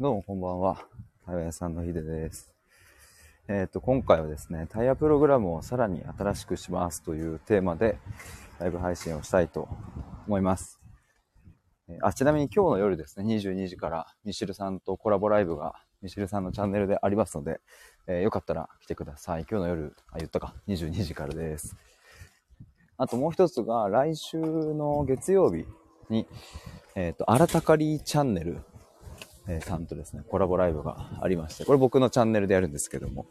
どうもこんばんは。タイヤ屋さんのヒデです。えっ、と、今回はですね、タイヤプログラムをさらに新しくしますというテーマでライブ配信をしたいと思います。えあ、ちなみに今日の夜ですね、22時からミシルさんとコラボライブがミシルさんのチャンネルでありますので、えーよかったら来てください。今日の夜、あ、言ったか、22時からです。あともう一つが、来週の月曜日に、えっ、と、新たかりチャンネルえさんとですね、コラボライブがありまして、これ僕のチャンネルでやるんですけども、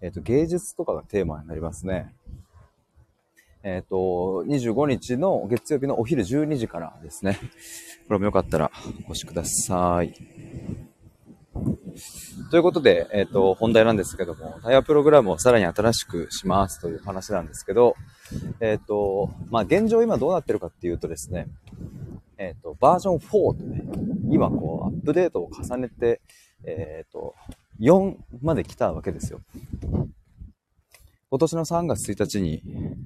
えっ、と、芸術とかがテーマになりますね。えっ、と、25日の月曜日のお昼12時からですね。これもよかったらお越しください。ということで、えっ、と、本題なんですけども、タイヤプログラムをさらに新しくしますという話なんですけど、えっ、と、まあ、現状今どうなってるかっていうとですね、えっ、と、バージョン4とね、今こう、アップデートを重ねて、えっ、と、4まで来たわけですよ。今年の3月1日に、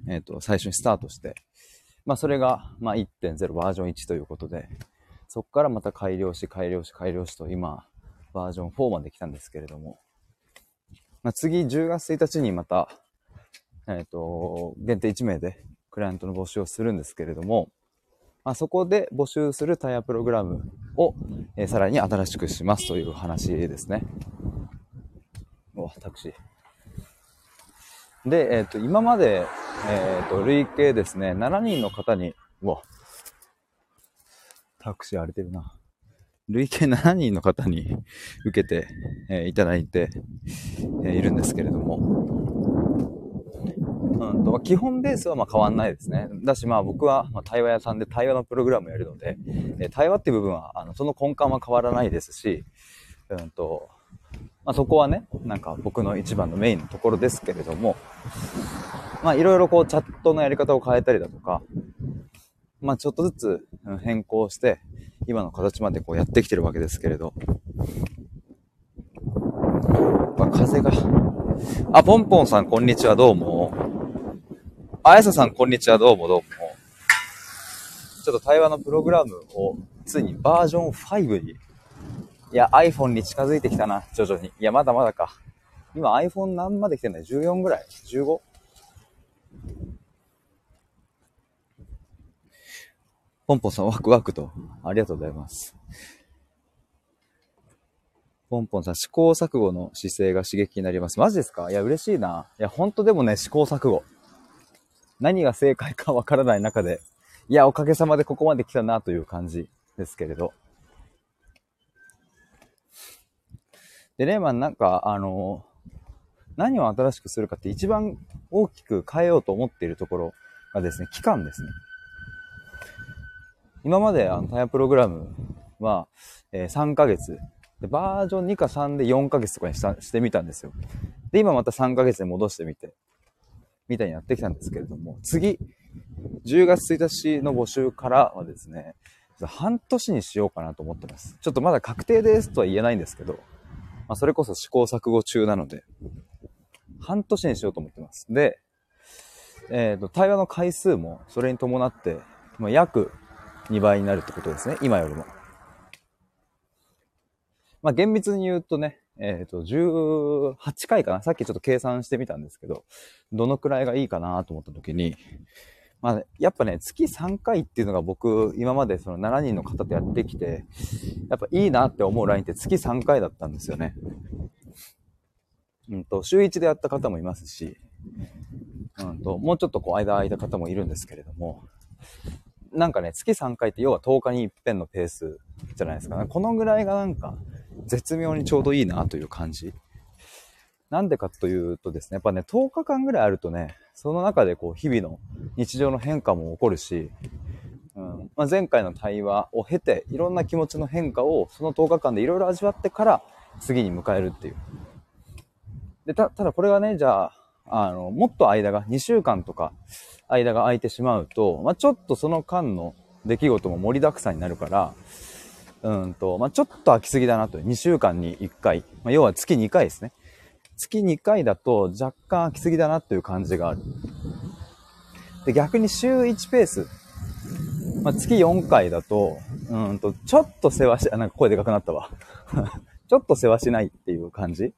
えっ、と、最初にスタートして、まあ、それが、まあ、1.0バージョン1ということで、そこからまた改良し、改良し、改良しと、今、バージョン4まで来たんですけれども、まあ、次、10月1日にまた、えっ、と、限定1名で、クライアントの募集をするんですけれども、あ、そこで募集するタイヤプログラムを、えーさらに新しくしますという話ですね。お、タクシー。で、えっ、と、今まで、えっ、と、累計ですね、7人の方に、うわ、タクシー荒れてるな。累計7人の方に受けて、えいただいて、えいるんですけれども、うんと、基本ベースはまあ変わんないですね。だしまあ僕はま対話屋さんで対話のプログラムをやるので、え対話っていう部分はあのその根幹は変わらないですし、うんと、まあそこはね、なんか僕の一番のメインのところですけれども、まあいろいろこうチャットのやり方を変えたりだとか、まあちょっとずつ変更して、今の形までこうやってきてるわけですけれど、やっぱ風が、あ、ポンポンさんこんにちはどうも。あやささん、こんにちは。どうもどうも。ちょっと対話のプログラムを、ついにバージョン5に、いや、iPhone に近づいてきたな、徐々に。いや、まだまだか。今 iPhone 何まで来てんだよ ?14 ぐらい ?15? ポンポンさん、ワクワクと。ありがとうございます。ポンポンさん、試行錯誤の姿勢が刺激になります。マジですか？いや、嬉しいな。いや、ほんとでもね、試行錯誤。何が正解かわからない中で、いや、おかげさまでここまで来たなという感じですけれど。でね、まあなんか、あの、何を新しくするかって一番大きく変えようと思っているところがですね、期間ですね。今まであのタイヤプログラムは、えー3ヶ月で、バージョン2か3で4ヶ月とかにしたしてみたんですよ。で、今また3ヶ月で戻してみて、みたいにやってきたんですけれども、次、10月1日の募集からはですね、半年にしようかなと思ってます。ちょっとまだ確定ですとは言えないんですけど、まあ、それこそ試行錯誤中なので、半年にしようと思ってます。で、えっ、と、対話の回数もそれに伴って、まあ、約2倍になるってことですね、今よりも。まあ、厳密に言うとね、えっ、と、18回かな？さっきちょっと計算してみたんですけど、どのくらいがいいかなと思った時に、まあ、やっぱね、月3回っていうのが僕、今までその7人の方とやってきて、やっぱいいなって思うラインって月3回だったんですよね。うんと、週1でやった方もいますし、うんと、もうちょっとこう間空いた方もいるんですけれども、なんかね、月3回って要は10日に一遍のペースじゃないですかね。このぐらいがなんか、絶妙にちょうどいいなという感じ。なんでかというとですね、やっぱね、10日間ぐらいあるとね、その中でこう、日々の日常の変化も起こるし、うんまあ、前回の対話を経て、いろんな気持ちの変化をその10日間でいろいろ味わってから、次に迎えるっていう。で、た、ただこれがね、じゃあ、あの、もっと間が、2週間とか、間が空いてしまうと、まあ、ちょっとその間の出来事も盛りだくさんになるから、うんと、まあ、ちょっと飽きすぎだなと。2週間に1回。まあ、要は月2回ですね。月2回だと若干飽きすぎだなという感じがある。で、逆に週1ペースまあ、月4回だと、うんと、ちょっと世話し、あ、なんか声でかくなったわ。ちょっと世話しないっていう感じ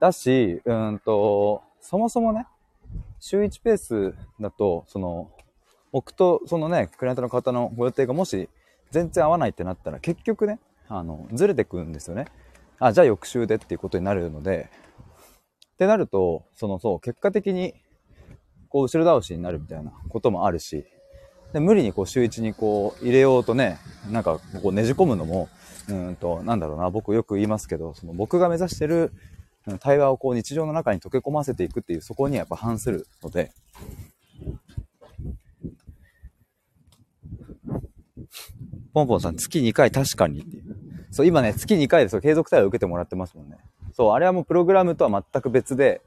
だし、うんと、そもそもね、週1ペースだと、その、僕とそのね、クライアントの方のご予定がもし全然合わないってなったら、結局ね、あの、ずれてくんですよね。あ、じゃあ翌週でっていうことになるので、ってなると、そのそう、結果的に、こう、後ろ倒しになるみたいなこともあるし、で無理にこう週一にこう入れようとね、なんかこうねじ込むのも、うんと、なんだろうな、僕よく言いますけど、その僕が目指してる対話をこう日常の中に溶け込ませていくっていう、そこにはやっぱ反するので、ポンポンさん、月2回確かにっていう。そう、今ね、月2回でそう継続対話を受けてもらってますもんね。そう、あれはもうプログラムとは全く別で、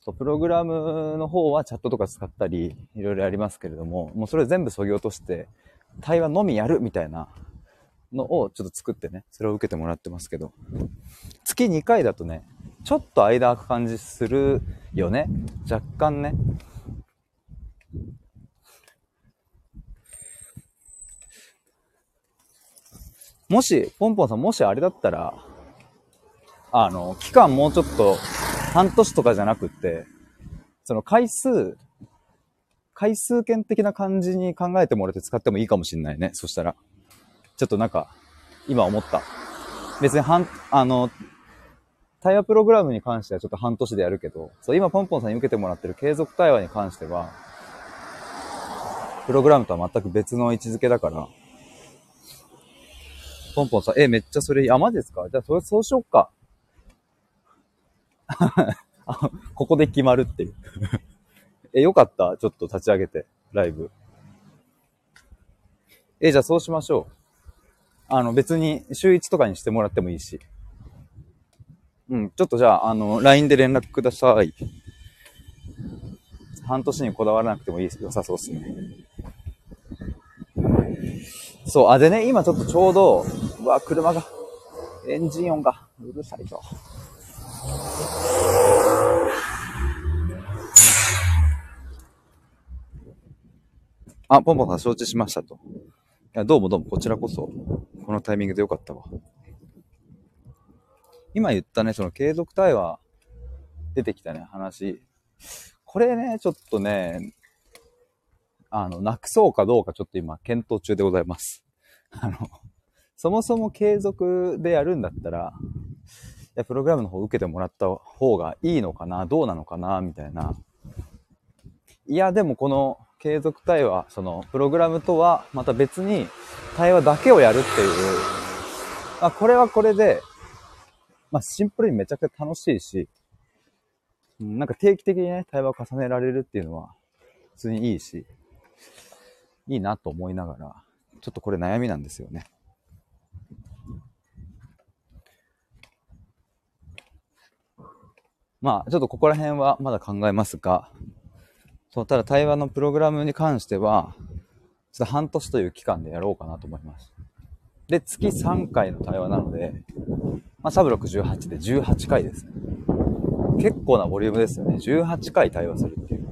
そう、プログラムの方はチャットとか使ったり、いろいろやりますけれども、もうそれ全部削ぎ落として、対話のみやるみたいなのをちょっと作ってね、それを受けてもらってますけど、月2回だとね、ちょっと間空く感じするよね。若干ね。もし、ポンポンさん、もしあれだったら、あの、期間もうちょっと、半年とかじゃなくって、その回数、回数券的な感じに考えてもらって使ってもいいかもしんないね。そしたら。ちょっとなんか、今思った。別に半、あの、対話プログラムに関してはちょっと半年でやるけど、そう、今ポンポンさんに受けてもらってる継続対話に関しては、プログラムとは全く別の位置づけだから、ポンポンさん、え、めっちゃそれ、あ、マジですか？じゃあ、それ、そうしよっか。ここで決まるっていう え、よかったちょっと立ち上げて、ライブ。え、じゃあそうしましょう。あの、別に週1とかにしてもらってもいいし。うん、ちょっとじゃあ、あの、LINE で連絡ください。半年にこだわらなくてもいい良さそうっすね。そう、あ、でね、今ちょっとちょうど、うわ、車が、エンジン音がうるさいと。あ、ポンポンさん承知しましたと。いや、どうもどうも、こちらこそ、このタイミングでよかったわ。今言ったね、その継続対話、出てきたね、話。これね、ちょっとね、あの、なくそうかどうかちょっと今検討中でございます。あの、そもそも継続でやるんだったら、いや、プログラムの方受けてもらった方がいいのかな、どうなのかな、みたいな。いや、でもこの継続対話、その、プログラムとはまた別に対話だけをやるっていう、まあ、これはこれで、まあ、シンプルにめちゃくちゃ楽しいし、なんか定期的にね、対話を重ねられるっていうのは、普通にいいし、いいなと思いながら、ちょっとこれ悩みなんですよね。まあ、ちょっとここら辺はまだ考えますが、そう、ただ対話のプログラムに関しては、ちょっと半年という期間でやろうかなと思います。で、月3回の対話なので、まあ、サブ68で18回です。結構なボリュームですよね。18回対話するっていう。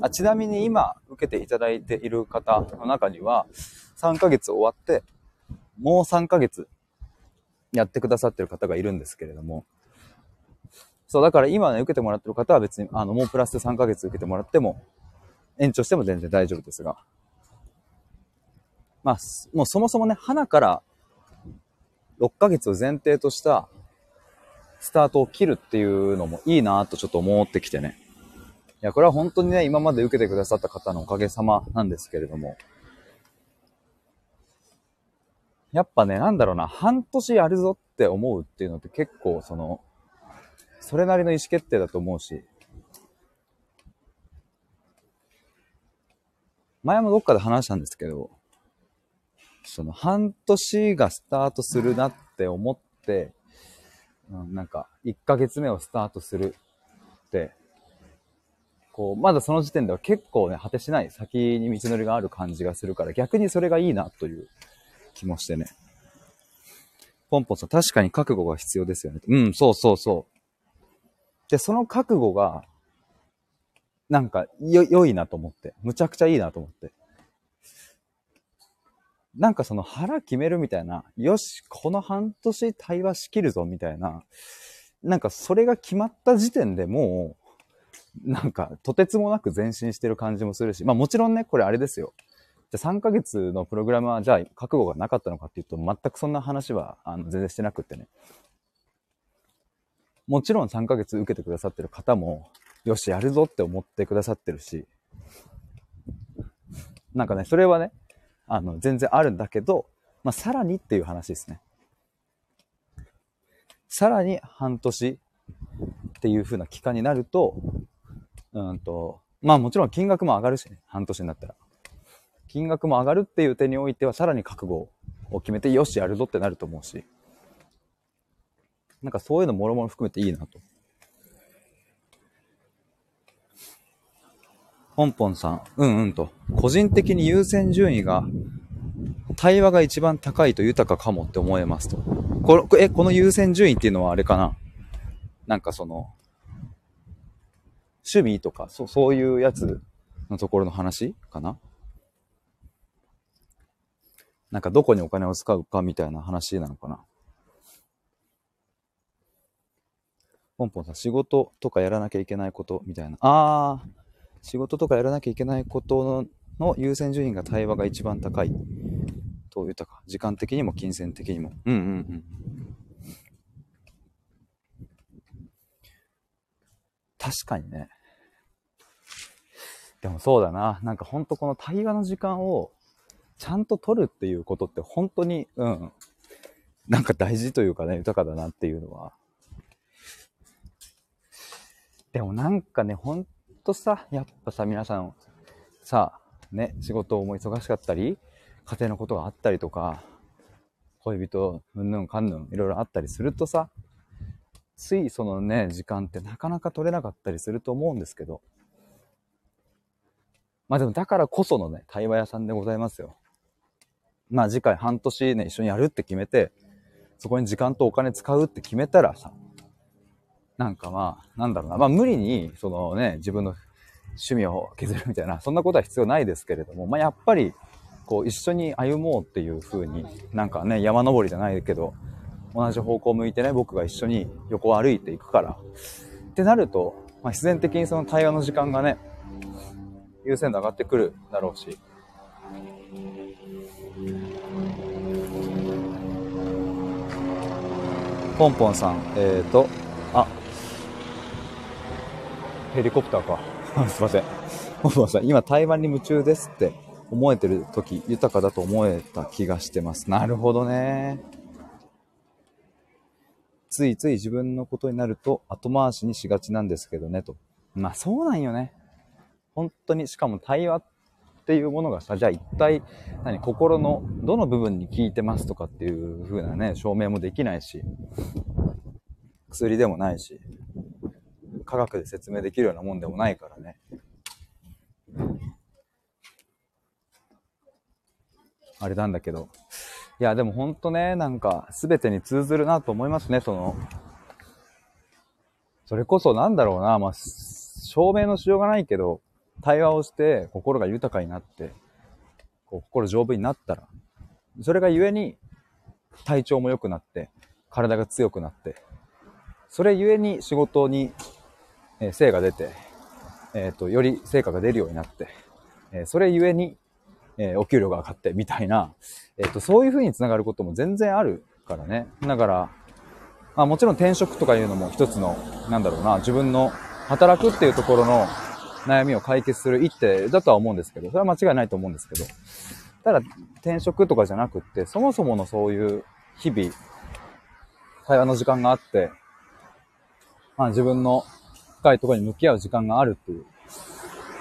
あちなみに今受けていただいている方の中には、3ヶ月終わって、もう3ヶ月やってくださってる方がいるんですけれども、そう、だから今ね、受けてもらってる方は別に、あの、もうプラス3ヶ月受けてもらっても、延長しても全然大丈夫ですが、まあ、もうそもそもね、花から6ヶ月を前提としたスタートを切るっていうのもいいなとちょっと思ってきてね。いや、これは本当にね、今まで受けてくださった方のおかげさまなんですけれども。やっぱね、なんだろうな、半年やるぞって思うっていうのって結構その、それなりの意思決定だと思うし。前もどっかで話したんですけど、その半年がスタートするなって思って、うん、なんか1ヶ月目をスタートするって、こう、まだその時点では結構ね、果てしない先に道のりがある感じがするから、逆にそれがいいなという気もしてね。ポンポンさん、確かに覚悟が必要ですよね。うん、そうそうそう。で、その覚悟が、なんか、よ、良いなと思って。むちゃくちゃいいなと思って。なんかその腹決めるみたいな、よし、この半年対話しきるぞみたいな、なんかそれが決まった時点でもう、なんかとてつもなく前進してる感じもするし、まあもちろんね、これあれですよ。じゃあ3ヶ月のプログラムはじゃあ覚悟がなかったのかっていうと全くそんな話はあの全然してなくってね。もちろん3ヶ月受けてくださってる方も、よし、やるぞって思ってくださってるし、なんかね、それはね、あの、全然あるんだけど、まあ、さらにっていう話ですね。さらに半年っていう風な期間になると、うんと、まあもちろん金額も上がるしね、半年になったら。金額も上がるっていう点においては、さらに覚悟を決めて、よし、やるぞってなると思うし。なんかそういうのもろもろ含めていいなと。ポンポンさん、うんうんと。個人的に優先順位が、対話が一番高いと豊かかもって思えますと。この、え、この優先順位っていうのはあれかな？なんかその、趣味とか、そそういうやつのところの話かな？なんかどこにお金を使うかみたいな話なのかな？ポンポンさん、仕事とかやらなきゃいけないことみたいな。あー、仕事とかやらなきゃいけないことの優先順位が対話が一番高いと豊か。時間的にも金銭的にも。うんうんうん。確かにね。でもそうだな。なんかほんとこの対話の時間をちゃんと取るっていうことって本当に、うん。なんか大事というかね、豊かだなっていうのは。でもなんかね、ほんとさ、やっぱさ、皆さん、さ、ね、仕事も忙しかったり、家庭のことがあったりとか、恋人、うんぬんかんぬん、いろいろあったりするとさ、ついそのね、時間ってなかなか取れなかったりすると思うんですけど、まあでもだからこそのね、対話屋さんでございますよ。まあ次回半年ね、一緒にやるって決めて、そこに時間とお金使うって決めたらさ、なんかまあ、なんだろうな。まあ無理に、そのね、自分の趣味を削るみたいな、そんなことは必要ないですけれども、まあやっぱり、こう一緒に歩もうっていう風に、なんかね、山登りじゃないけど、同じ方向向いてね、僕が一緒に横を歩いていくから。ってなると、まあ、自然的にその対話の時間がね、優先度上がってくるだろうし。ポンポンさん、えっ、ー、と、あ、ヘリコプターか。すいません。本坊さん、今台湾に夢中ですって思えてる時、豊かだと思えた気がしてます。なるほどね。ついつい自分のことになると後回しにしがちなんですけどね、と。まあそうなんよね。本当に、しかも対話っていうものがさ、じゃあ一体、何、心のどの部分に効いてますとかっていう風なね、証明もできないし、薬でもないし、科学で説明できるようなもんでもないからね。あれなんだけど。いや、でもほんとね、なんか、すべてに通ずるなと思いますね、その、それこそなんだろうな、まあ、証明のしようがないけど、対話をして心が豊かになって、こう心丈夫になったら、それがゆえに体調も良くなって、体が強くなって、それゆえに仕事に、えー、精が出て、えっ、ー、と、より成果が出るようになって、えー、それゆえに、えお給料が上がって、みたいな、えっ、と、そういう風につながることも全然あるからね。だから、まあもちろん転職とかいうのも一つの、なんだろうな、自分の働くっていうところの悩みを解決する一手だとは思うんですけど、それは間違いないと思うんですけど、ただ転職とかじゃなくって、そもそものそういう日々、会話の時間があって、まあ自分の深いところに向き合う時間があるっていう。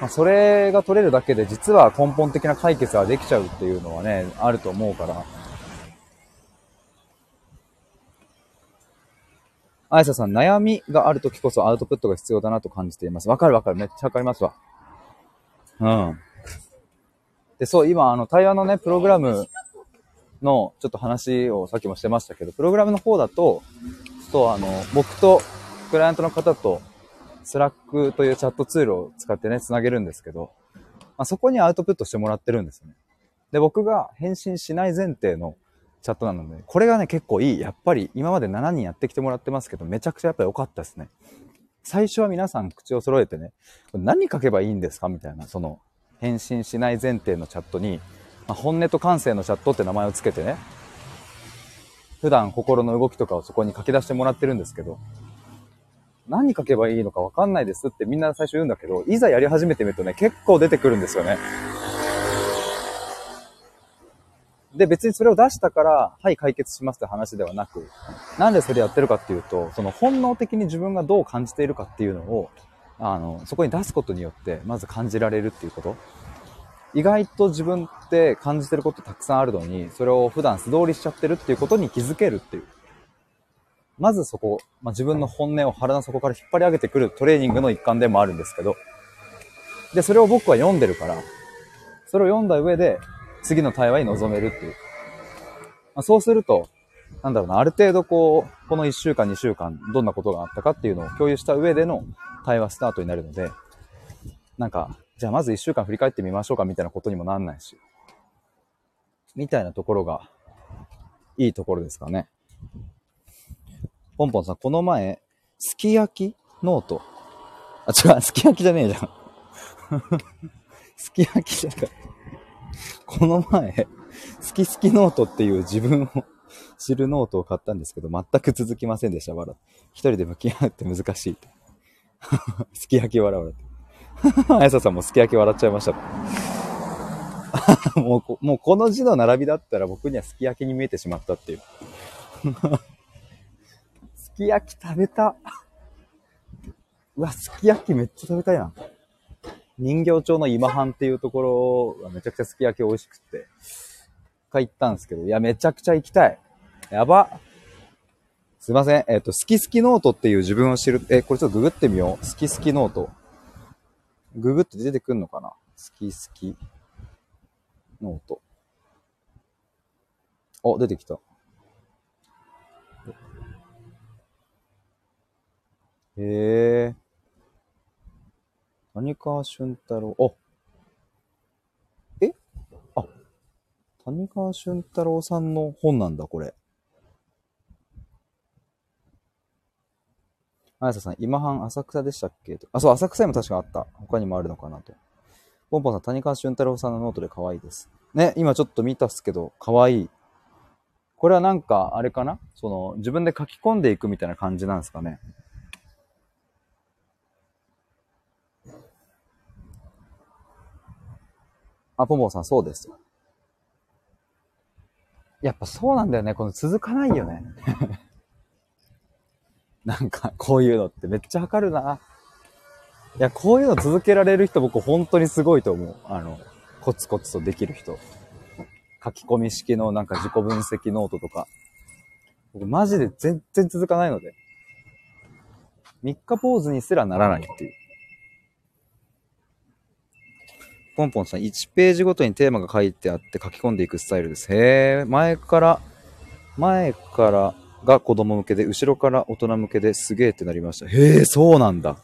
まあそれが取れるだけで実は根本的な解決ができちゃうっていうのはね、あると思うから。あやささん、悩みがある時こそアウトプットが必要だなと感じています。わかるわかる。めっちゃわかりますわ。うん。で、そう、今、あの、対話のね、プログラムの、ちょっと話をさっきもしてましたけど、プログラムの方だと、そう、あの、僕とクライアントの方と、スラックというチャットツールを使ってね、つなげるんですけど、まあ、そこにアウトプットしてもらってるんですね。で、僕が返信しない前提のチャットなので、これがね、結構いい。やっぱり今まで7人やってきてもらってますけど、めちゃくちゃやっぱり良かったですね。最初は皆さん口を揃えてね、何書けばいいんですかみたいな、その、返信しない前提のチャットに、まあ、本音と感性のチャットって名前をつけてね、普段心の動きとかをそこに書き出してもらってるんですけど、何書けばいいのかわかんないですってみんな最初言うんだけど、いざやり始めてみるとね、結構出てくるんですよね。で、別にそれを出したから、はい、解決しますって話ではなく、なんでそれやってるかっていうと、その本能的に自分がどう感じているかっていうのを、あの、そこに出すことによって、まず感じられるっていうこと。意外と自分って感じてることたくさんあるのに、それを普段素通りしちゃってるっていうことに気づけるっていう。まずそこ、まあ、自分の本音を腹の底から引っ張り上げてくるトレーニングの一環でもあるんですけど、で、それを僕は読んでるから、それを読んだ上で、次の対話に臨めるっていう。まあ、そうすると、なんだろうな、ある程度こう、この1週間、2週間、どんなことがあったかっていうのを共有した上での対話スタートになるので、なんか、じゃあまず1週間振り返ってみましょうかみたいなことにもなんないし、みたいなところが、いいところですかね。ポンポンさん、この前、すき焼きノート。あ、違う、すき焼きじゃねえじゃん。すき焼きじゃなかった。この前、好き好きノートっていう自分を知るノートを買ったんですけど、全く続きませんでした、笑一人で向き合うって難しいって。すき焼き笑う。あやささんもすき焼き笑っちゃいました。もう、もうこの字の並びだったら僕にはすき焼きに見えてしまったっていう。すき焼き食べた。うわ、すき焼きめっちゃ食べたいな。人形町の今半っていうところがめちゃくちゃすき焼き美味しくって、か行ったんですけど、いや、めちゃくちゃ行きたい。やば。すいません。えっ、ー、と、好き好きノートっていう自分を知る、えこれちょっとググってみよう。好き好きノート。ググって出てくんのかな？好き好きノート。あ、出てきた。へえ。谷川俊太郎、あ、え？あ、谷川俊太郎さんの本なんだ、これ。あやささん、今半浅草でしたっけ？あ、そう、浅草にも確かあった。他にもあるのかなと。ポンポンさん、谷川俊太郎さんのノートで可愛いです。ね、今ちょっと見たっすけど、可愛い。これはなんか、あれかな？その、自分で書き込んでいくみたいな感じなんですかね。あ、ポンポンさん、そうですよ。やっぱそうなんだよね。この続かないよね。なんか、こういうのってめっちゃわかるな。いや、こういうの続けられる人僕本当にすごいと思う。あの、コツコツとできる人。書き込み式のなんか自己分析ノートとか。僕マジで全然続かないので。3日坊主にすらならないっていう。ポンポンさん、1ページごとにテーマが書いてあって書き込んでいくスタイルです。へえ、前から、前からが子供向けで、後ろから大人向けですげえってなりました。へえ、そうなんだ。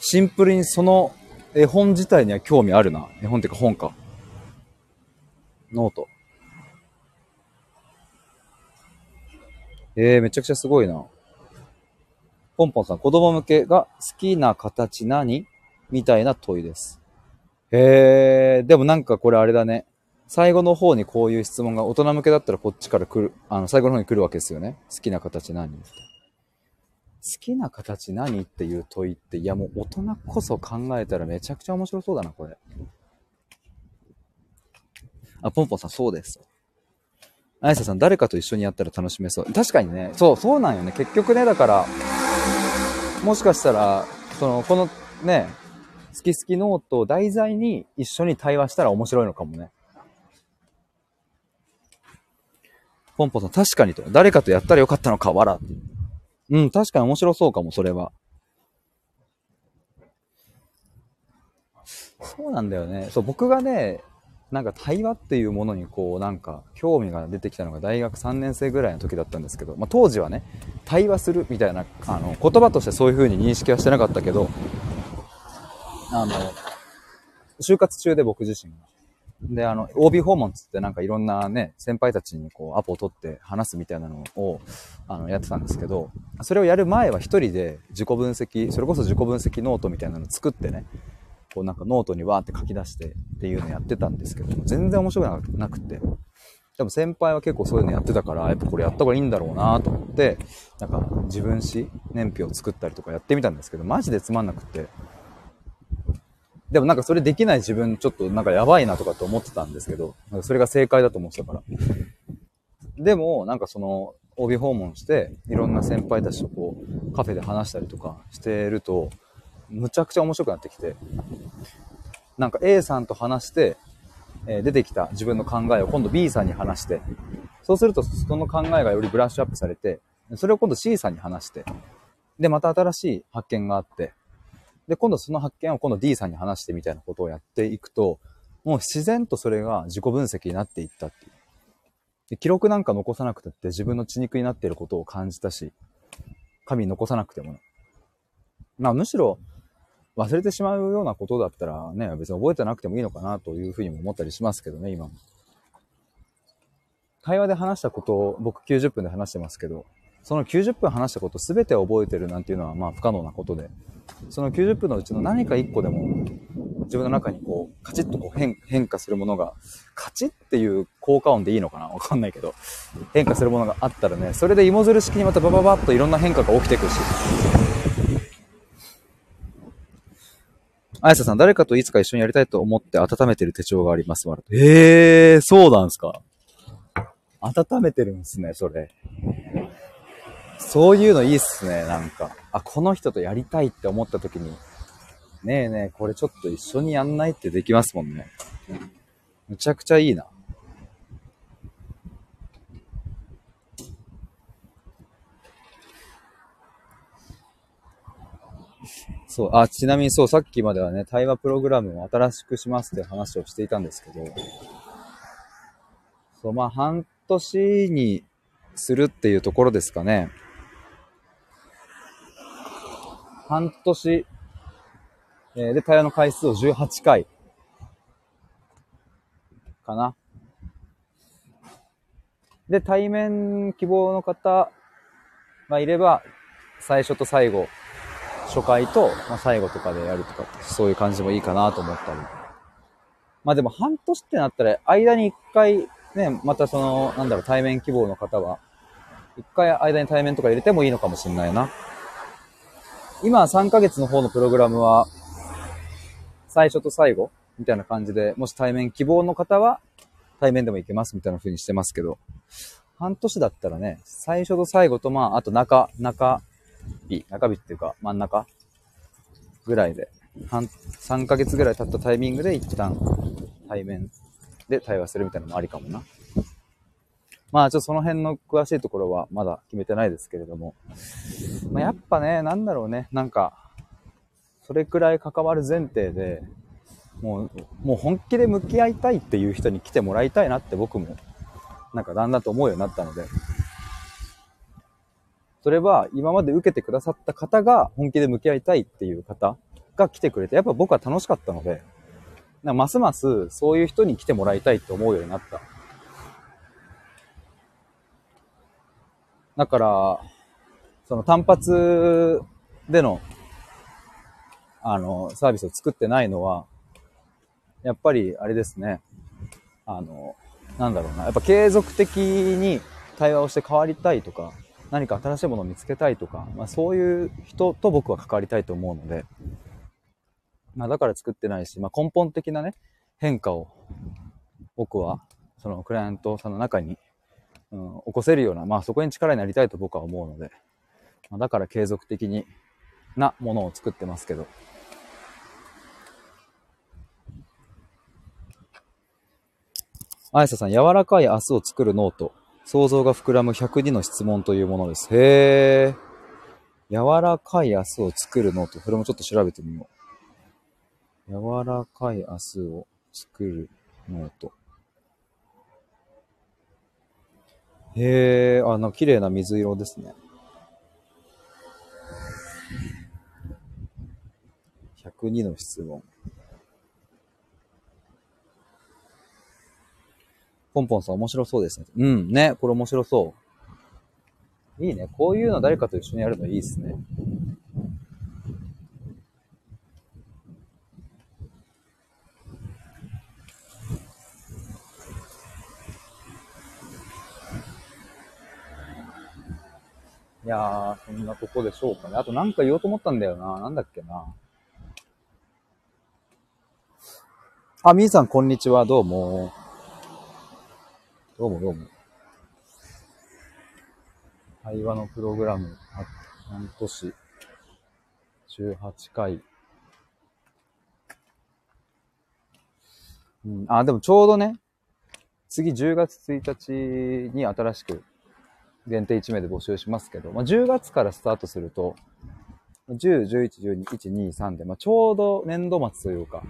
シンプルにその絵本自体には興味あるな。絵本っていうか本か。ノート。ええー、めちゃくちゃすごいな。ポンポンさん、子供向けが好きな形何？みたいな問いです。へえ、でもなんかこれあれだね。最後の方にこういう質問が大人向けだったらこっちから来る、あの、最後の方に来るわけですよね。好きな形何好きな形何っていう問いって、いやもう大人こそ考えたらめちゃくちゃ面白そうだな、これ。あ、ポンポンさん、そうです。あやささん、誰かと一緒にやったら楽しめそう。確かにね、そう、そうなんよね。結局ね、だから、もしかしたら、その、このね、好き好きノートを題材に一緒に対話したら面白いのかもね。ポンポンさん、確かにと。誰かとやったらよかったのか、わら。うん、確かに面白そうかも、それは。そうなんだよね。そう、僕がね、なんか対話っていうものにこうなんか興味が出てきたのが大学3年生ぐらいの時だったんですけど、まあ、当時はね対話するみたいなあの言葉としてそういう風に認識はしてなかったけどあの、就活中で僕自身が。で、あの、OB 訪問つってなんかいろんなね、先輩たちにこうアポを取って話すみたいなのを、あの、やってたんですけど、それをやる前は一人で自己分析、それこそ自己分析ノートみたいなの作ってね、こうなんかノートにわーって書き出してっていうのやってたんですけども、全然面白くなくて。でも先輩は結構そういうのやってたから、やっぱこれやった方がいいんだろうなと思って、なんか自分史、年表を作ったりとかやってみたんですけど、マジでつまんなくて。でもなんかそれできない自分ちょっとなんかやばいなとかって思ってたんですけど、なんかそれが正解だと思ってたから。でも、なんかその、帯訪問して、いろんな先輩たちとこう、カフェで話したりとかしてると、むちゃくちゃ面白くなってきて、なんか A さんと話して、え出てきた自分の考えを今度 B さんに話して、そうするとその考えがよりブラッシュアップされて、それを今度 C さんに話して、で、また新しい発見があって、で、今度その発見を今度 D さんに話してみたいなことをやっていくと、もう自然とそれが自己分析になっていったっていう。で記録なんか残さなくたって自分の血肉になっていることを感じたし、神残さなくても、まあむしろ忘れてしまうようなことだったらね、別に覚えてなくてもいいのかなというふうにも思ったりしますけどね、今も。会話で話したことを僕90分で話してますけど、その90分話したこと全て覚えてるなんていうのはまあ不可能なことで、その90分のうちの何か1個でも自分の中にこうカチッとこう変化するものが、カチッっていう効果音でいいのかな？わかんないけど、変化するものがあったらね、それで芋づる式にまたバババッといろんな変化が起きていくし、あやささん、誰かといつか一緒にやりたいと思って温めてる手帳があります。ええー、そうなんすか。温めてるんすね、それ。そういうのいいっすね、なんか。あ、この人とやりたいって思った時に、ねえねえ、これちょっと一緒にやんないってできますもんね。むちゃくちゃいいな。そう、あ、ちなみにそう、さっきまではね、対話プログラムを新しくしますって話をしていたんですけど、そう、まあ、半年にするっていうところですかね。半年、えー、で、対話の回数を18回、かな。で、対面希望の方がいれば、最初と最後、初回と、まあ、最後とかでやるとか、そういう感じもいいかなと思ったり。まあでも半年ってなったら、間に一回、ね、またその、なんだろう、対面希望の方は、一回間に対面とか入れてもいいのかもしれないな。今3ヶ月の方のプログラムは、最初と最後みたいな感じで、もし対面希望の方は、対面でもいけますみたいな風にしてますけど、半年だったらね、最初と最後と、まあ、あと中、中、日、中日っていうか真ん中ぐらいで、半、3ヶ月ぐらい経ったタイミングで一旦対面で対話するみたいなのもありかもな。まあちょっとその辺の詳しいところはまだ決めてないですけれども、まあ、やっぱね、なんだろうね、なんか、それくらい関わる前提で、もう、もう本気で向き合いたいっていう人に来てもらいたいなって僕も、なんかだんだんと思うようになったので、それは今まで受けてくださった方が本気で向き合いたいっていう方が来てくれて、やっぱ僕は楽しかったので、ますますそういう人に来てもらいたいと思うようになった。だから、その単発での、あの、サービスを作ってないのは、やっぱりあれですね。あの、なんだろうな。やっぱ継続的に対話をして変わりたいとか、何か新しいものを見つけたいとか、まあ、そういう人と僕は関わりたいと思うので、まあ、だから作ってないし、まあ、根本的なね、変化を僕はそのクライアントさんの中に、うん、起こせるような、まあそこに力になりたいと僕は思うので、まあ、だから継続的になものを作ってますけど、あやささん、柔らかい明日を作るノート。想像が膨らむ102の質問というものです。へえ。柔らかい明日を作るノート。それもちょっと調べてみよう。柔らかい明日を作るノート。へえ、あの、綺麗な水色ですね。102の質問。ポンポンさん面白そうですね。うん、ね、これ面白そう。いいね。こういうの誰かと一緒にやるのいいっすね。いやー、そんなとこでしょうかね。あとなんか言おうと思ったんだよな。なんだっけな。あ、みーさん、こんにちは。どうも。どうもどうも。会話のプログラム、あ半年、18回。うん、あ、でもちょうどね、次10月1日に新しく限定1名で募集しますけど、まあ、10月からスタートすると、10、11、12、1、2、3で、まあ、ちょうど年度末というか、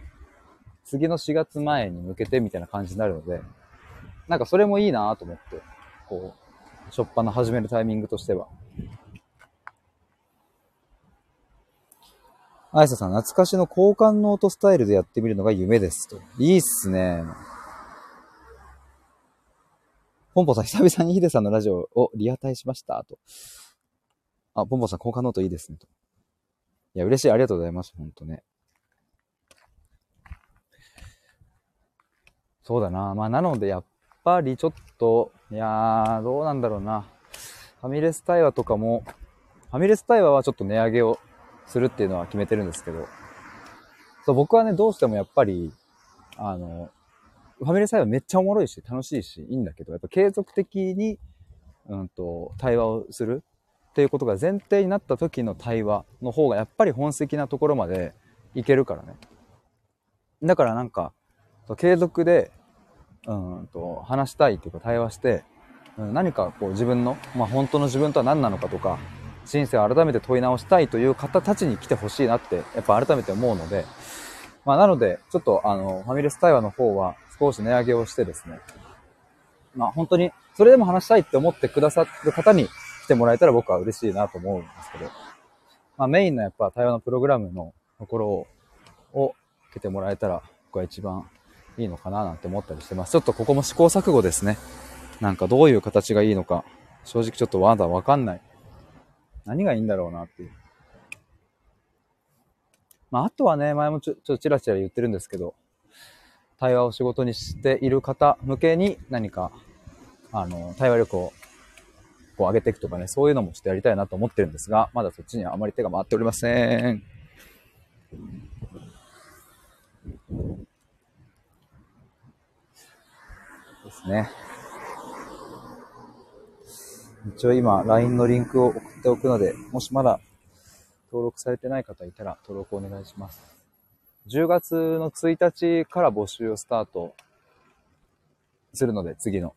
次の4月前に向けてみたいな感じになるので、なんかそれもいいなと思って、こう、しょっぱな始めるタイミングとしては。あいささん、懐かしの交換ノートスタイルでやってみるのが夢ですと。いいっすね。ポンポさん、久々にヒデさんのラジオをリアタイしましたと。あ、ポンポンさん、交換ノートいいですねと。いや、嬉しい。ありがとうございます。ほんとね。そうだな。まあ、なので、やっぱりちょっと、いやー、どうなんだろうな。ファミレス対話とかも、ファミレス対話はちょっと値上げをするっていうのは決めてるんですけど、そう、僕はね、どうしてもやっぱり、あの、ファミレス対話めっちゃおもろいし、楽しいし、いいんだけど、やっぱ継続的に、うんと、対話をするっていうことが前提になった時の対話の方がやっぱり本質的なところまでいけるからね。だからなんか、継続で、うんと、話したいっていうか対話して、うん何かこう自分の、まあ本当の自分とは何なのかとか、人生を改めて問い直したいという方たちに来てほしいなって、やっぱ改めて思うので、まあなので、ちょっとあの、ファミレス対話の方は少し値上げをしてですね、まあ本当に、それでも話したいって思ってくださる方に来てもらえたら僕は嬉しいなと思うんですけど、まあメインのやっぱ対話のプログラムのところを、を受けてもらえたら僕は一番いいのかななんて思ったりしてます。ちょっとここも試行錯誤ですね。なんかどういう形がいいのか、正直ちょっとまだわかんない。何がいいんだろうなっていう。まあ、あとはね、前もちょ、っとチラチラ言ってるんですけど、対話を仕事にしている方向けに何か、あの、対話力をこう上げていくとかね、そういうのもちょっとやりたいなと思ってるんですが、まだそっちにはあまり手が回っておりません。ですね。一応今、LINE のリンクを送っておくので、もしまだ登録されてない方いたら登録お願いします。10月の1日から募集をスタートするので、次の。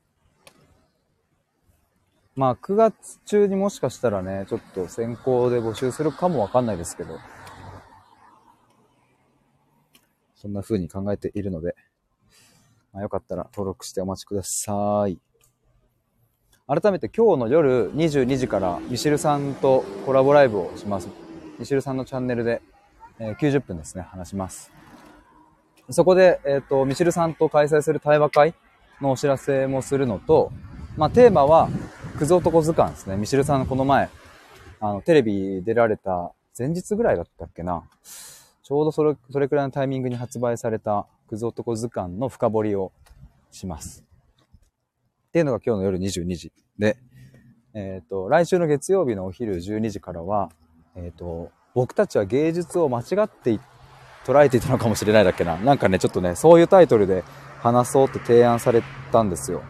まあ、9月中にもしかしたらね、ちょっと先行で募集するかもわかんないですけど、そんな風に考えているので、まあ、よかったら登録してお待ちください。改めて今日の夜22時からミシルさんとコラボライブをします。ミシルさんのチャンネルで、えー90分ですね、話します。そこで、えっ、と、ミシルさんと開催する対話会のお知らせもするのと、まあ、テーマは、クズ男図鑑ですね。ミシルさんこの前、あの、テレビ出られた前日ぐらいだったっけな。ちょうどそれ、それくらいのタイミングに発売されたクズ男図鑑の深掘りをします。っていうのが今日の夜22時で、えっ、と、来週の月曜日のお昼12時からは、えっ、と、僕たちは芸術を間違って捉えていたのかもしれないだっけな。なんかね、ちょっとね、そういうタイトルで話そうって提案されたんですよ。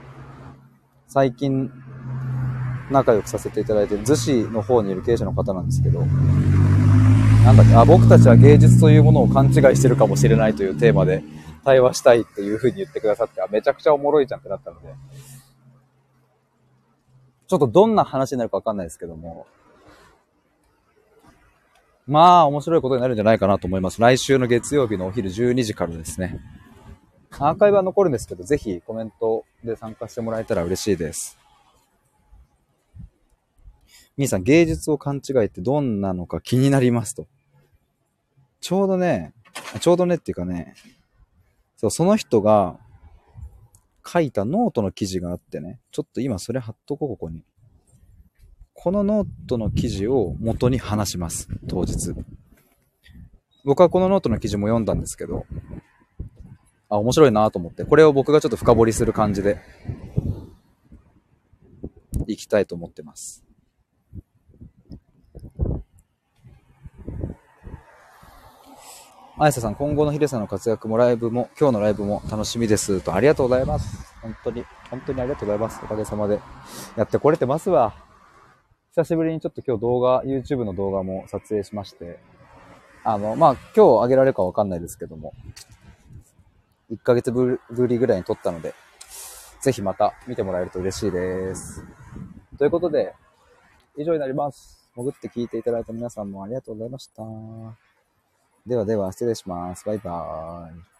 最近、仲良くさせていただいてる逗子の方にいる経営者の方なんですけど、なんだっけ、あ、僕たちは芸術というものを勘違いしてるかもしれないというテーマで対話したいっていう風に言ってくださって、あ、めちゃくちゃおもろいじゃんってなったので、ちょっとどんな話になるかわかんないですけども、まあ、面白いことになるんじゃないかなと思います。来週の月曜日のお昼12時からですね。アーカイブは残るんですけど、ぜひコメントで参加してもらえたら嬉しいです。みーさん、芸術を勘違いってどんなのか気になりますと。ちょうどね、ちょうどねっていうかね、そう、その人が、書いたノートの記事があってね、ちょっと今それ貼っとこう、ここに。このノートの記事を元に話します、当日。僕はこのノートの記事も読んだんですけど、あ、面白いなと思って、これを僕がちょっと深掘りする感じで、いきたいと思ってます。あやささん、今後のヒデさんの活躍もライブも、今日のライブも楽しみですと、ありがとうございます。本当に、本当にありがとうございます。おかげさまで。やってこれてますわ。久しぶりにちょっと今日動画、YouTube の動画も撮影しまして、あの、まあ、今日上げられるかわかんないですけども、1ヶ月ぶりぐらいに撮ったので、ぜひまた見てもらえると嬉しいです。ということで、以上になります。潜って聞いていただいた皆さんもありがとうございました。ではでは、失礼します。バイバーイ。